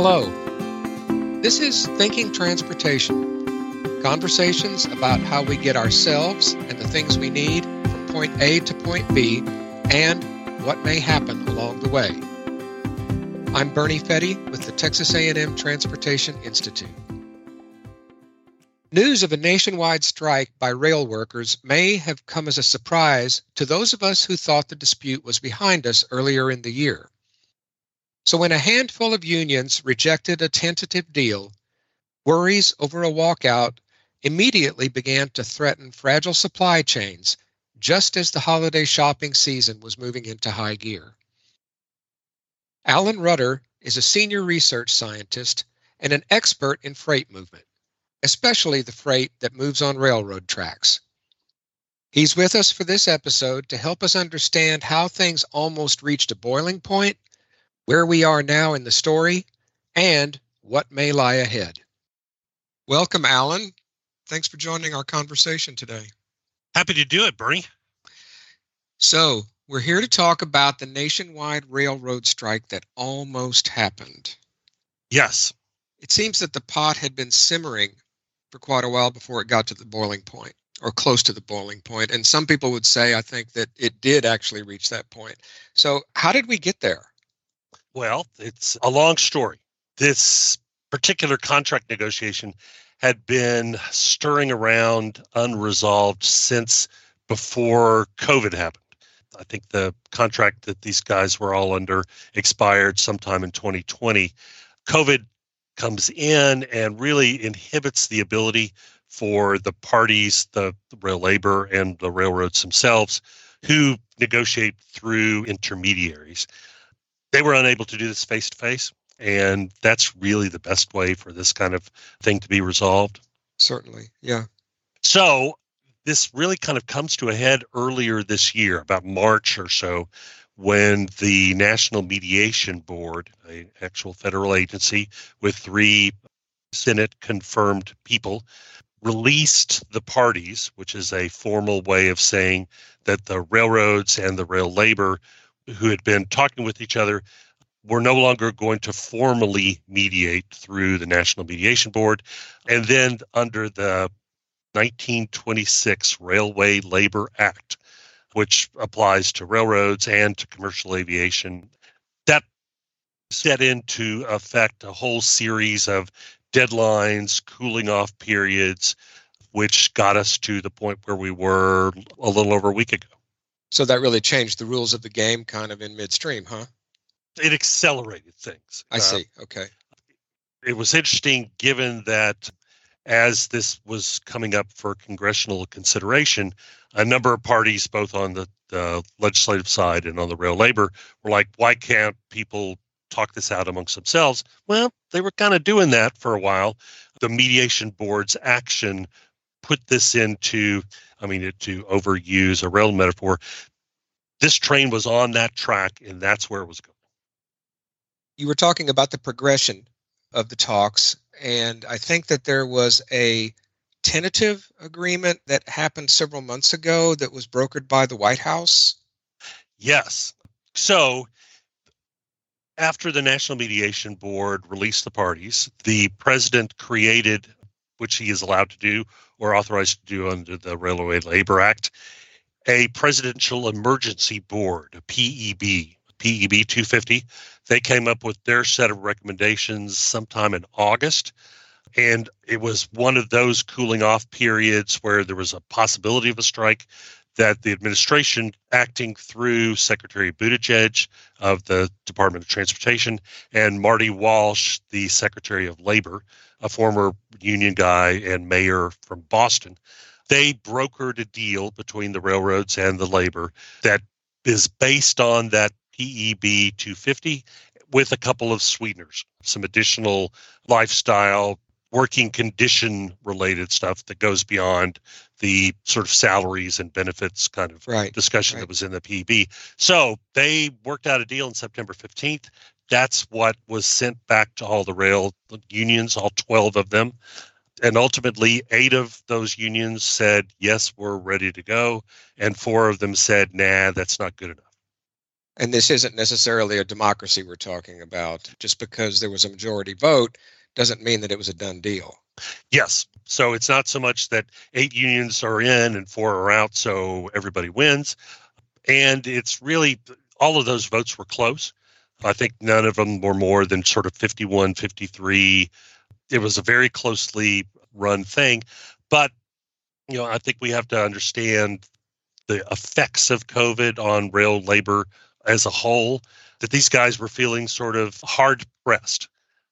Hello. This is Thinking Transportation conversations about how we get ourselves and the things we need from point A to point B and what may happen along the way. I'm Bernie Fette with the Texas A&M Transportation Institute. News of a nationwide strike by rail workers may have come as a surprise to those of us who thought the dispute was behind us earlier in the year. So, when a handful of unions rejected a tentative deal, worries over a walkout immediately began to threaten fragile supply chains just as the holiday shopping season was moving into high gear. Allan Rutter is a senior research scientist and an expert in freight movement, especially the freight that moves on railroad tracks. He's with us for this episode to help us understand how things almost reached a boiling point where we are now in the story, and what may lie ahead. Welcome, Allan. Thanks for joining our conversation today. Happy to do it, Bernie. So, we're here to talk about the nationwide railroad strike that almost happened. Yes. It seems that the pot had been simmering for quite a while before it got to the boiling point or close to the boiling point. And some people would say, I think, that it did actually reach that point. So, how did we get there? Well, it's a long story. This particular contract negotiation had been stirring around unresolved since before COVID happened. I think the contract that these guys were all under expired sometime in 2020. COVID comes in and really inhibits the ability for the parties, the, rail labor and the railroads themselves, who negotiate through intermediaries they were unable to do this face to face. And that's really the best way for this kind of thing to be resolved. Certainly. Yeah. So this really kind of comes to a head earlier this year, about March or so, when the National Mediation Board, an actual federal agency with three Senate confirmed people, released the parties, which is a formal way of saying that the railroads and the rail labor who had been talking with each other were no longer going to formally mediate through the National Mediation Board. And then under the 1926 Railway Labor Act, which applies to railroads and to commercial aviation, that set into effect a whole series of deadlines, cooling off periods, which got us to the point where we were a little over a week ago. So that really changed the rules of the game kind of in midstream, huh? It accelerated things. I uh, see. Okay. It was interesting given that as this was coming up for congressional consideration, a number of parties, both on the, the legislative side and on the rail labor, were like, why can't people talk this out amongst themselves? Well, they were kind of doing that for a while. The mediation board's action put this into I mean, to overuse a rail metaphor, this train was on that track and that's where it was going. You were talking about the progression of the talks, and I think that there was a tentative agreement that happened several months ago that was brokered by the White House. Yes. So, after the National Mediation Board released the parties, the president created, which he is allowed to do, or authorized to do under the Railway Labor Act, a Presidential Emergency Board, a PEB, PEB 250. They came up with their set of recommendations sometime in August. And it was one of those cooling off periods where there was a possibility of a strike that the administration, acting through Secretary Buttigieg of the Department of Transportation and Marty Walsh, the Secretary of Labor, a former union guy and mayor from Boston, they brokered a deal between the railroads and the labor that is based on that PEB 250 with a couple of sweeteners, some additional lifestyle, working condition related stuff that goes beyond the sort of salaries and benefits kind of right, discussion right. that was in the PB. So they worked out a deal on September 15th. That's what was sent back to all the rail unions, all 12 of them. And ultimately, eight of those unions said, yes, we're ready to go. And four of them said, nah, that's not good enough. And this isn't necessarily a democracy we're talking about. Just because there was a majority vote doesn't mean that it was a done deal. Yes. So it's not so much that eight unions are in and four are out, so everybody wins. And it's really all of those votes were close. I think none of them were more than sort of 51, 53. It was a very closely run thing. But, you know, I think we have to understand the effects of COVID on rail labor as a whole, that these guys were feeling sort of hard pressed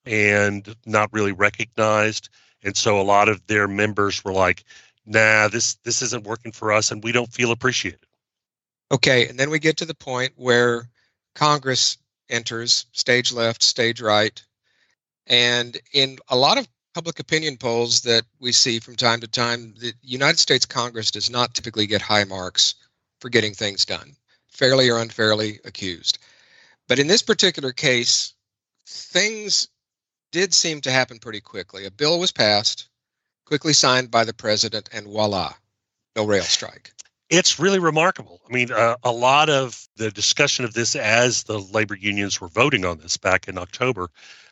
and not really recognized. And so a lot of their members were like, nah, this this isn't working for us and we don't feel appreciated. Okay, and then we get to the point where Congress enters stage left, stage right. And in a lot of public opinion polls that we see from time to time, the United States Congress does not typically get high marks for getting things done, fairly or unfairly accused. But in this particular case, things did seem to happen pretty quickly. A bill was passed, quickly signed by the president, and voila, no rail strike. It's really remarkable. I mean, uh, a lot of the discussion of this as the labor unions were voting on this back in October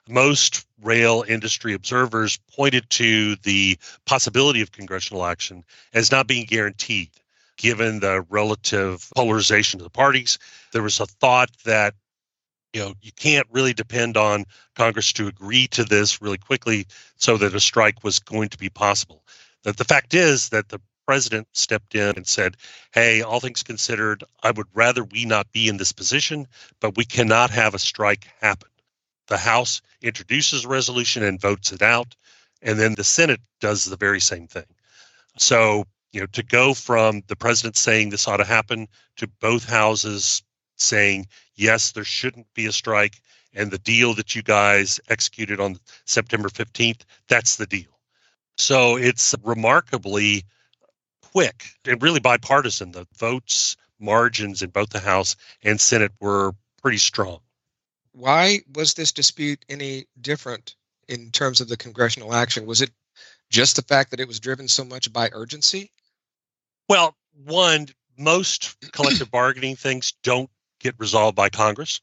most rail industry observers pointed to the possibility of congressional action as not being guaranteed given the relative polarization of the parties. There was a thought that you know you can't really depend on Congress to agree to this really quickly so that a strike was going to be possible. That the fact is that the president stepped in and said, Hey, all things considered, I would rather we not be in this position, but we cannot have a strike happen the House introduces a resolution and votes it out, and then the Senate does the very same thing. So, you know, to go from the president saying this ought to happen to both houses saying, yes, there shouldn't be a strike, and the deal that you guys executed on September 15th, that's the deal. So it's remarkably quick and really bipartisan. The votes margins in both the House and Senate were pretty strong why was this dispute any different in terms of the congressional action? Was it just the fact that it was driven so much by urgency? Well, one, most collective bargaining things don't get resolved by Congress,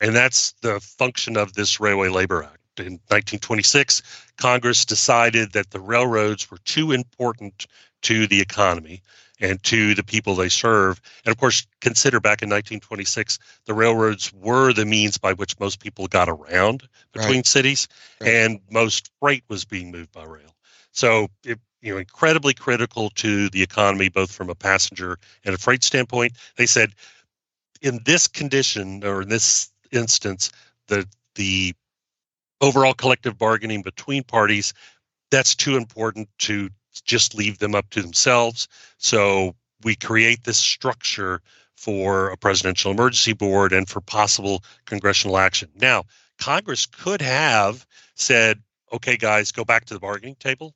and that's the function of this Railway Labor Act. In 1926, Congress decided that the railroads were too important to the economy and to the people they serve. And of course, consider back in 1926, the railroads were the means by which most people got around between right. cities, right. and most freight was being moved by rail. So, it, you know, incredibly critical to the economy, both from a passenger and a freight standpoint. They said, in this condition or in this instance, the the overall collective bargaining between parties that's too important to just leave them up to themselves. So we create this structure for a presidential emergency board and for possible congressional action. Now, Congress could have said, okay, guys, go back to the bargaining table.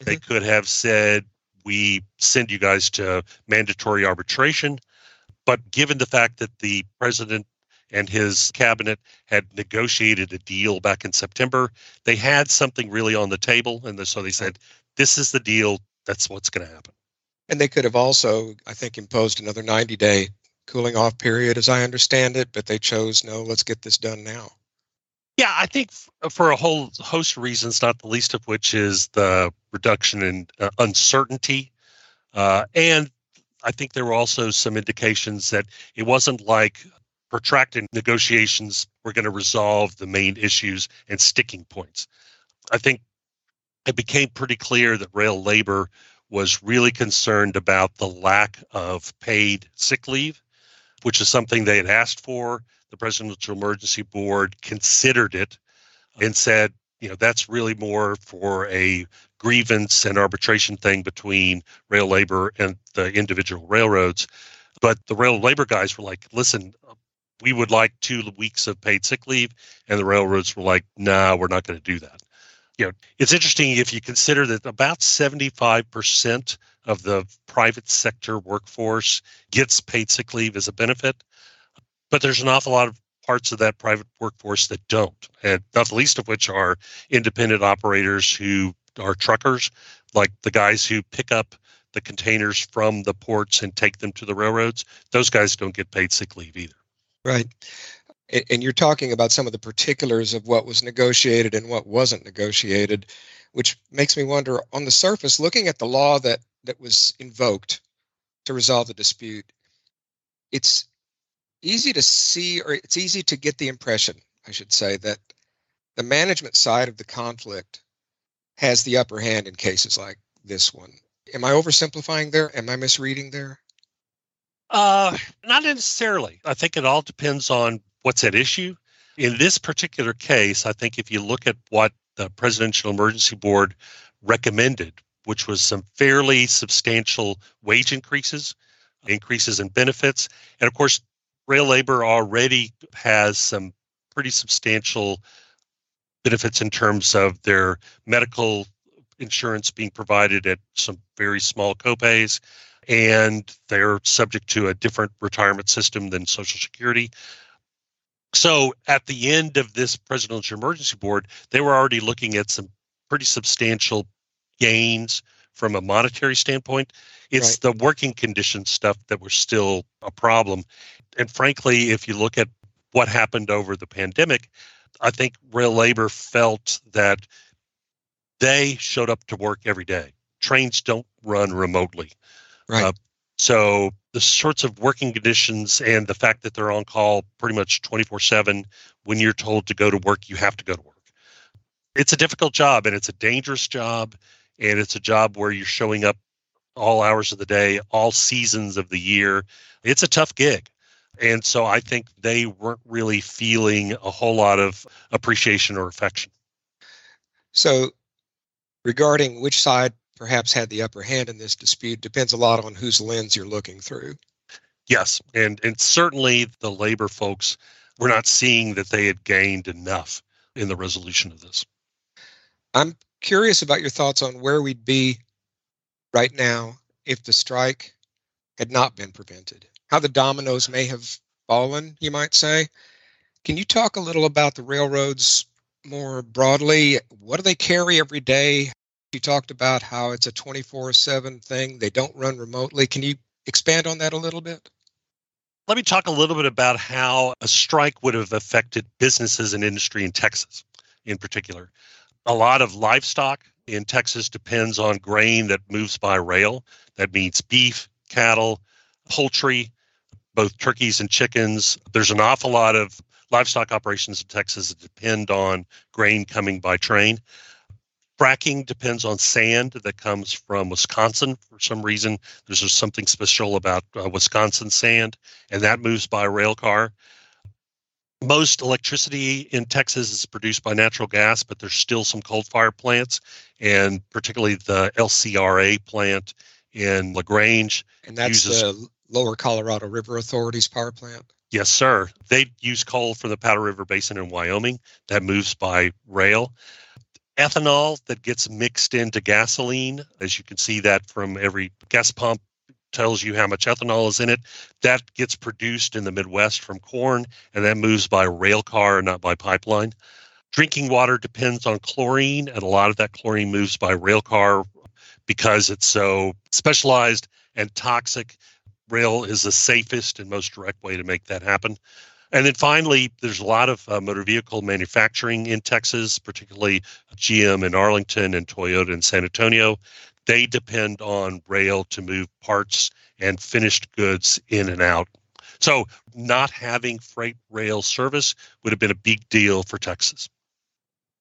Mm-hmm. They could have said, we send you guys to mandatory arbitration. But given the fact that the president and his cabinet had negotiated a deal back in September, they had something really on the table. And so they said, this is the deal. That's what's going to happen. And they could have also, I think, imposed another 90 day cooling off period, as I understand it, but they chose no, let's get this done now. Yeah, I think for a whole host of reasons, not the least of which is the reduction in uh, uncertainty. Uh, and I think there were also some indications that it wasn't like protracted negotiations were going to resolve the main issues and sticking points. I think it became pretty clear that rail labor was really concerned about the lack of paid sick leave, which is something they had asked for. The Presidential Emergency Board considered it and said, you know, that's really more for a grievance and arbitration thing between rail labor and the individual railroads. But the rail labor guys were like, listen, we would like two weeks of paid sick leave. And the railroads were like, nah, we're not going to do that you know, it's interesting if you consider that about 75% of the private sector workforce gets paid sick leave as a benefit, but there's an awful lot of parts of that private workforce that don't, and not the least of which are independent operators who are truckers, like the guys who pick up the containers from the ports and take them to the railroads. Those guys don't get paid sick leave either. Right. And you're talking about some of the particulars of what was negotiated and what wasn't negotiated, which makes me wonder on the surface, looking at the law that, that was invoked to resolve the dispute, it's easy to see, or it's easy to get the impression, I should say, that the management side of the conflict has the upper hand in cases like this one. Am I oversimplifying there? Am I misreading there? Uh, not necessarily. I think it all depends on what's at issue. In this particular case, I think if you look at what the Presidential Emergency Board recommended, which was some fairly substantial wage increases, increases in benefits, and of course, rail labor already has some pretty substantial benefits in terms of their medical insurance being provided at some very small copays and they're subject to a different retirement system than Social Security. So at the end of this presidential emergency board, they were already looking at some pretty substantial gains from a monetary standpoint. It's right. the working condition stuff that was still a problem. And frankly, if you look at what happened over the pandemic, I think rail labor felt that they showed up to work every day. Trains don't run remotely. Right. Uh, so the sorts of working conditions and the fact that they're on call pretty much 24 7 when you're told to go to work, you have to go to work. It's a difficult job and it's a dangerous job. And it's a job where you're showing up all hours of the day, all seasons of the year. It's a tough gig. And so I think they weren't really feeling a whole lot of appreciation or affection. So, regarding which side perhaps had the upper hand in this dispute depends a lot on whose lens you're looking through. Yes, and and certainly the labor folks were not seeing that they had gained enough in the resolution of this. I'm curious about your thoughts on where we'd be right now if the strike had not been prevented. How the dominoes may have fallen, you might say. Can you talk a little about the railroads more broadly? What do they carry every day? You talked about how it's a 24 7 thing, they don't run remotely. Can you expand on that a little bit? Let me talk a little bit about how a strike would have affected businesses and industry in Texas in particular. A lot of livestock in Texas depends on grain that moves by rail. That means beef, cattle, poultry, both turkeys and chickens. There's an awful lot of livestock operations in Texas that depend on grain coming by train. Fracking depends on sand that comes from Wisconsin. For some reason, there's just something special about uh, Wisconsin sand, and that moves by rail car. Most electricity in Texas is produced by natural gas, but there's still some coal fire plants, and particularly the LCRA plant in LaGrange. And that's uses, the Lower Colorado River Authority's power plant? Yes, sir. They use coal from the Powder River Basin in Wyoming that moves by rail ethanol that gets mixed into gasoline, as you can see that from every gas pump tells you how much ethanol is in it. That gets produced in the Midwest from corn and that moves by rail car, not by pipeline. Drinking water depends on chlorine, and a lot of that chlorine moves by rail car because it's so specialized and toxic. Rail is the safest and most direct way to make that happen. And then finally, there's a lot of uh, motor vehicle manufacturing in Texas, particularly GM in Arlington and Toyota in San Antonio. They depend on rail to move parts and finished goods in and out. So, not having freight rail service would have been a big deal for Texas.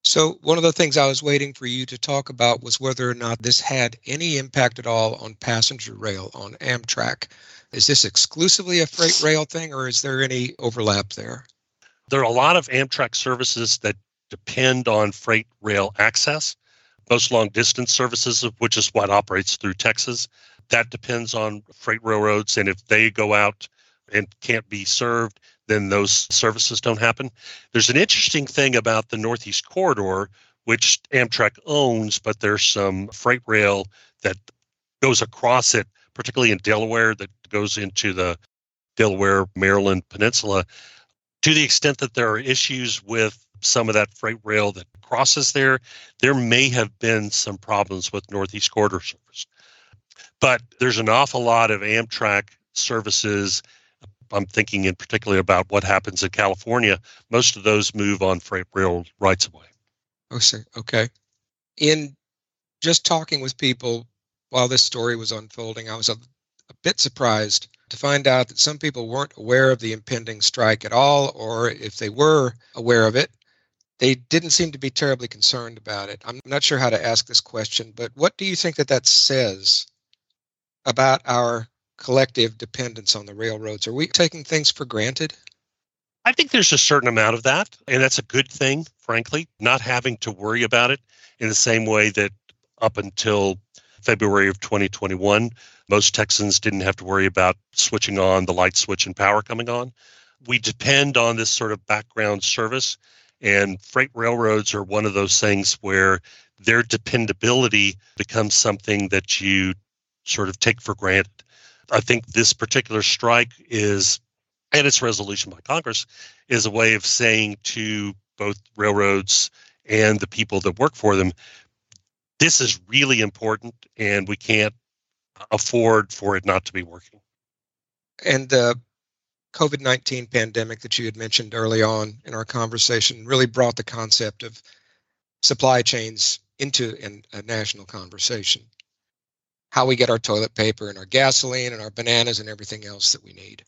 So, one of the things I was waiting for you to talk about was whether or not this had any impact at all on passenger rail on Amtrak. Is this exclusively a freight rail thing, or is there any overlap there? There are a lot of Amtrak services that depend on freight rail access. Most long distance services, which is what operates through Texas, that depends on freight railroads. And if they go out and can't be served, then those services don't happen. There's an interesting thing about the Northeast Corridor, which Amtrak owns, but there's some freight rail that goes across it particularly in Delaware, that goes into the Delaware, Maryland Peninsula, to the extent that there are issues with some of that freight rail that crosses there, there may have been some problems with Northeast Corridor service. But there's an awful lot of Amtrak services I'm thinking in particular about what happens in California. Most of those move on freight rail rights of way. Oh, sir. Okay. In just talking with people while this story was unfolding, I was bit surprised to find out that some people weren't aware of the impending strike at all, or if they were aware of it, they didn't seem to be terribly concerned about it. I'm not sure how to ask this question, but what do you think that that says about our collective dependence on the railroads? Are we taking things for granted? I think there's a certain amount of that, and that's a good thing, frankly, not having to worry about it in the same way that up until February of 2021, most Texans didn't have to worry about switching on the light switch and power coming on. We depend on this sort of background service, and freight railroads are one of those things where their dependability becomes something that you sort of take for granted. I think this particular strike is, and its resolution by Congress, is a way of saying to both railroads and the people that work for them, this is really important and we can't afford for it not to be working. And the COVID 19 pandemic that you had mentioned early on in our conversation really brought the concept of supply chains into an, a national conversation. How we get our toilet paper and our gasoline and our bananas and everything else that we need.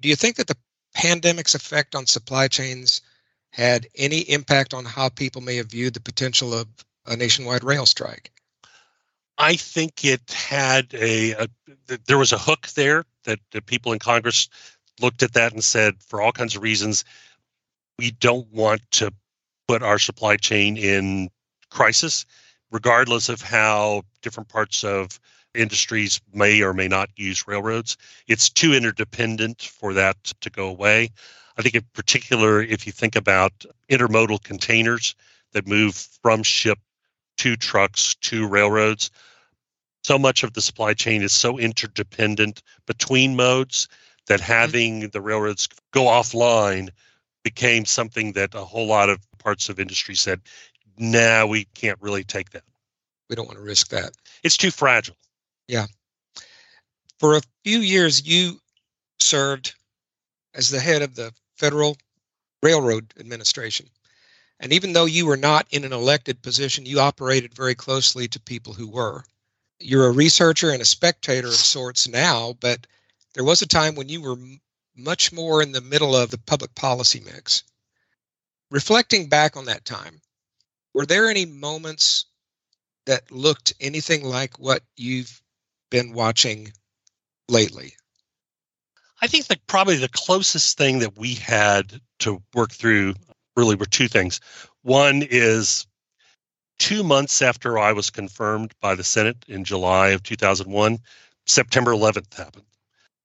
Do you think that the pandemic's effect on supply chains had any impact on how people may have viewed the potential of a nationwide rail strike? I think it had a, a there was a hook there that the people in Congress looked at that and said, for all kinds of reasons, we don't want to put our supply chain in crisis, regardless of how different parts of industries may or may not use railroads. It's too interdependent for that to go away. I think, in particular, if you think about intermodal containers that move from ship to trucks two railroads, so much of the supply chain is so interdependent between modes that mm-hmm. having mm-hmm. the railroads go offline became something that a whole lot of parts of industry said, nah, we can't really take that. We don't want to risk that. It's too fragile. Yeah. For a few years, you served as the head of the Federal Railroad Administration. And even though you were not in an elected position, you operated very closely to people who were. You're a researcher and a spectator of sorts now, but there was a time when you were much more in the middle of the public policy mix. Reflecting back on that time, were there any moments that looked anything like what you've been watching lately? I think that probably the closest thing that we had to work through really were two things. One is two months after I was confirmed by the Senate in July of 2001, September 11th happened.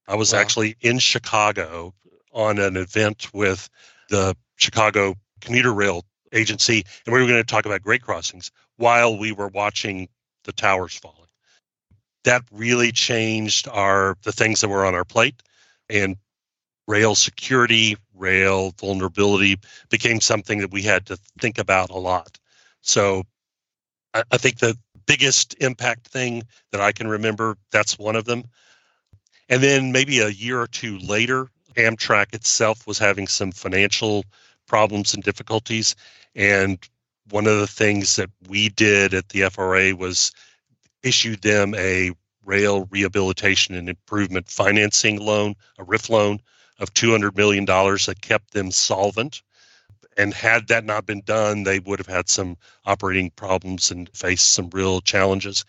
I was wow. actually in Chicago on an event with the Chicago Commuter Rail Agency, and we were going to talk about grade crossings while we were watching the towers falling. That really changed our the things that were on our plate, and rail security, rail vulnerability became something that we had to think about a lot. So I, I think the biggest impact thing that I can remember, that's one of them. And then maybe a year or two later, Amtrak itself was having some financial problems and difficulties. And one of the things that we did at the FRA was issue them a rail rehabilitation and improvement financing loan, a RRIF loan of $200 million that kept them solvent. And had that not been done, they would have had some operating problems and faced some real challenges.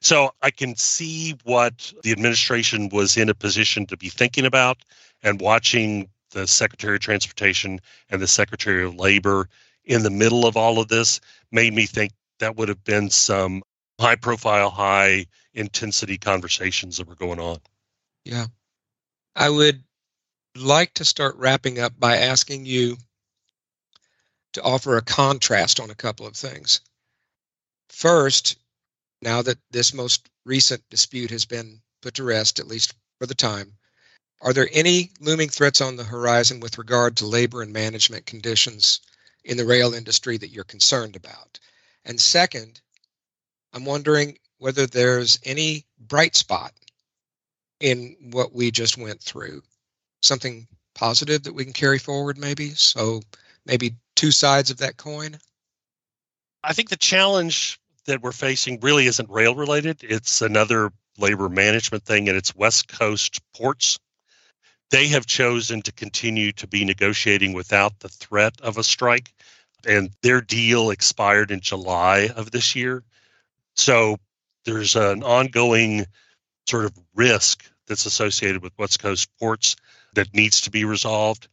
So I can see what the administration was in a position to be thinking about and watching the Secretary of Transportation and the Secretary of Labor in the middle of all of this made me think that would have been some high profile, high intensity conversations that were going on. Yeah. I would like to start wrapping up by asking you to offer a contrast on a couple of things. First, now that this most recent dispute has been put to rest, at least for the time, are there any looming threats on the horizon with regard to labor and management conditions in the rail industry that you're concerned about? And second, I'm wondering whether there's any bright spot in what we just went through something positive that we can carry forward, maybe? So maybe two sides of that coin? I think the challenge that we're facing really isn't rail related. It's another labor management thing, and it's West Coast ports. They have chosen to continue to be negotiating without the threat of a strike, and their deal expired in July of this year. So there's an ongoing sort of risk that's associated with West Coast ports that needs to be resolved.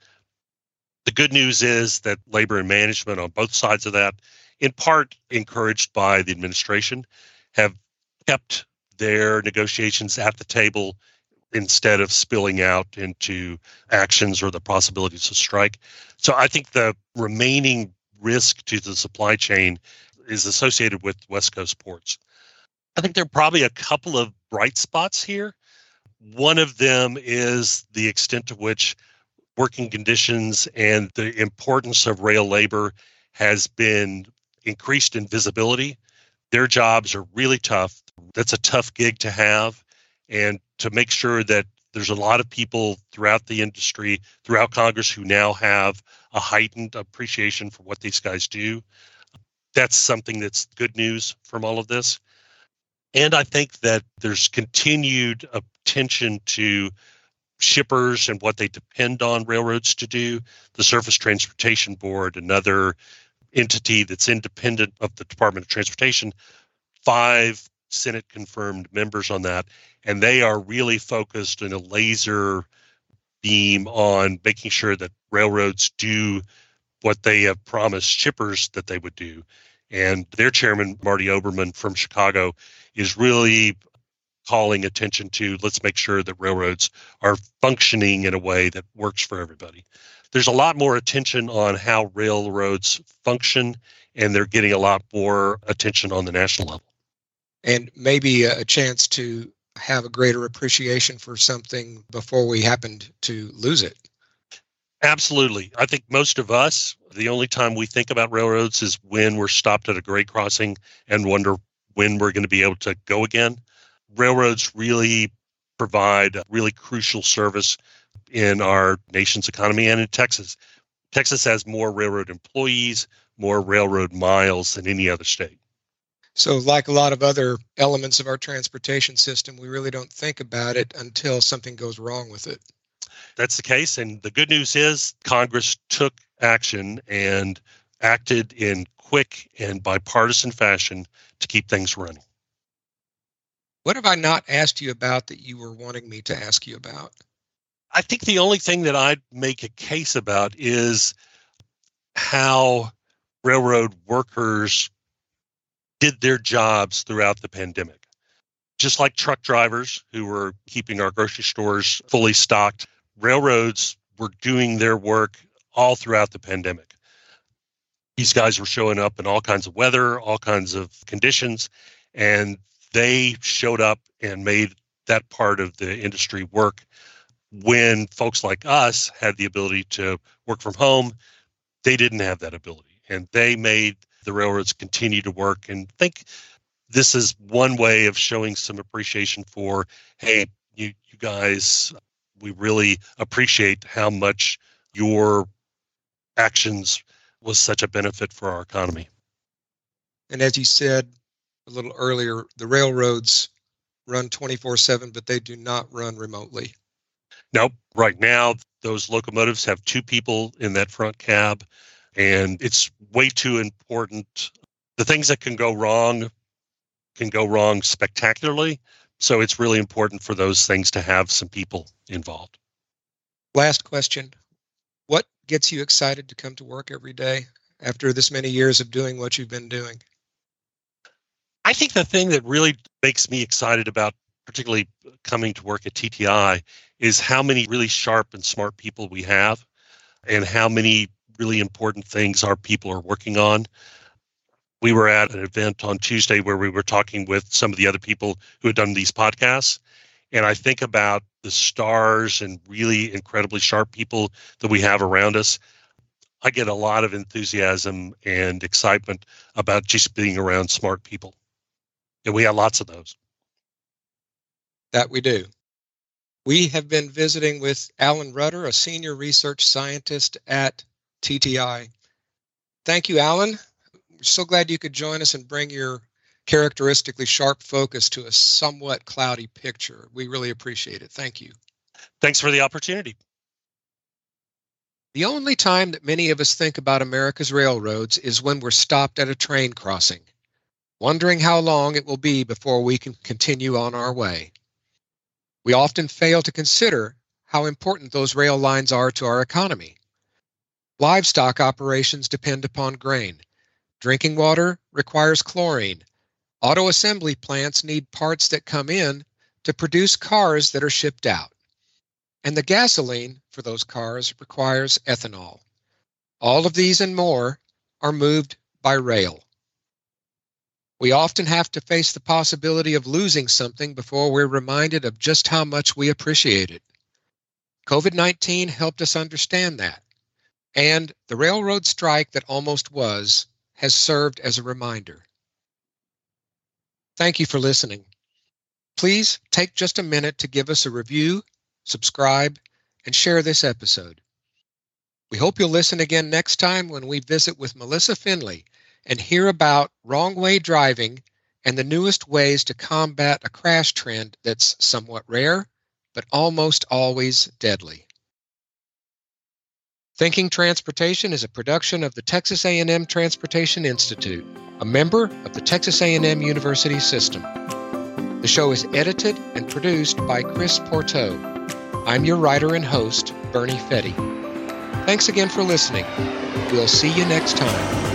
The good news is that labor and management on both sides of that, in part encouraged by the administration, have kept their negotiations at the table instead of spilling out into actions or the possibilities of strike. So I think the remaining risk to the supply chain is associated with West Coast ports. I think there are probably a couple of bright spots here. One of them is the extent to which working conditions and the importance of rail labor has been increased in visibility. Their jobs are really tough. That's a tough gig to have. And to make sure that there's a lot of people throughout the industry, throughout Congress, who now have a heightened appreciation for what these guys do. That's something that's good news from all of this. And I think that there's continued attention to shippers and what they depend on railroads to do. The Surface Transportation Board, another entity that's independent of the Department of Transportation, five Senate confirmed members on that. And they are really focused in a laser beam on making sure that railroads do what they have promised shippers that they would do. And their chairman, Marty Oberman from Chicago, is really calling attention to let's make sure that railroads are functioning in a way that works for everybody. There's a lot more attention on how railroads function, and they're getting a lot more attention on the national level. And maybe a chance to have a greater appreciation for something before we happened to lose it. Absolutely. I think most of us, the only time we think about railroads is when we're stopped at a grade crossing and wonder when we're going to be able to go again. Railroads really provide really crucial service in our nation's economy and in Texas. Texas has more railroad employees, more railroad miles than any other state. So, like a lot of other elements of our transportation system, we really don't think about it until something goes wrong with it. That's the case. And the good news is Congress took action and acted in quick and bipartisan fashion to keep things running. What have I not asked you about that you were wanting me to ask you about? I think the only thing that I'd make a case about is how railroad workers did their jobs throughout the pandemic. Just like truck drivers who were keeping our grocery stores fully stocked, railroads were doing their work all throughout the pandemic. These guys were showing up in all kinds of weather, all kinds of conditions, and they showed up and made that part of the industry work when folks like us had the ability to work from home they didn't have that ability and they made the railroads continue to work and think this is one way of showing some appreciation for hey you you guys we really appreciate how much your actions was such a benefit for our economy and as you said a little earlier the railroads run 24/7 but they do not run remotely Nope. Right now, those locomotives have two people in that front cab, and it's way too important. The things that can go wrong can go wrong spectacularly. So it's really important for those things to have some people involved. Last question What gets you excited to come to work every day after this many years of doing what you've been doing? I think the thing that really makes me excited about particularly coming to work at TTI, is how many really sharp and smart people we have and how many really important things our people are working on. We were at an event on Tuesday where we were talking with some of the other people who had done these podcasts. And I think about the stars and really incredibly sharp people that we have around us. I get a lot of enthusiasm and excitement about just being around smart people. And we have lots of those. That we do. We have been visiting with Allan Rutter, a senior research scientist at TTI. Thank you, Allan. We're so glad you could join us and bring your characteristically sharp focus to a somewhat cloudy picture. We really appreciate it. Thank you. Thanks for the opportunity. The only time that many of us think about America's railroads is when we're stopped at a train crossing, wondering how long it will be before we can continue on our way. We often fail to consider how important those rail lines are to our economy. Livestock operations depend upon grain. Drinking water requires chlorine. Auto assembly plants need parts that come in to produce cars that are shipped out. And the gasoline for those cars requires ethanol. All of these and more are moved by rail. We often have to face the possibility of losing something before we're reminded of just how much we appreciate it. COVID 19 helped us understand that, and the railroad strike that almost was has served as a reminder. Thank you for listening. Please take just a minute to give us a review, subscribe, and share this episode. We hope you'll listen again next time when we visit with Melissa Finley and hear about wrong way driving and the newest ways to combat a crash trend that's somewhat rare but almost always deadly. Thinking Transportation is a production of the Texas A&M Transportation Institute, a member of the Texas A&M University System. The show is edited and produced by Chris Pourteau. I'm your writer and host, Bernie Fette. Thanks again for listening. We'll see you next time.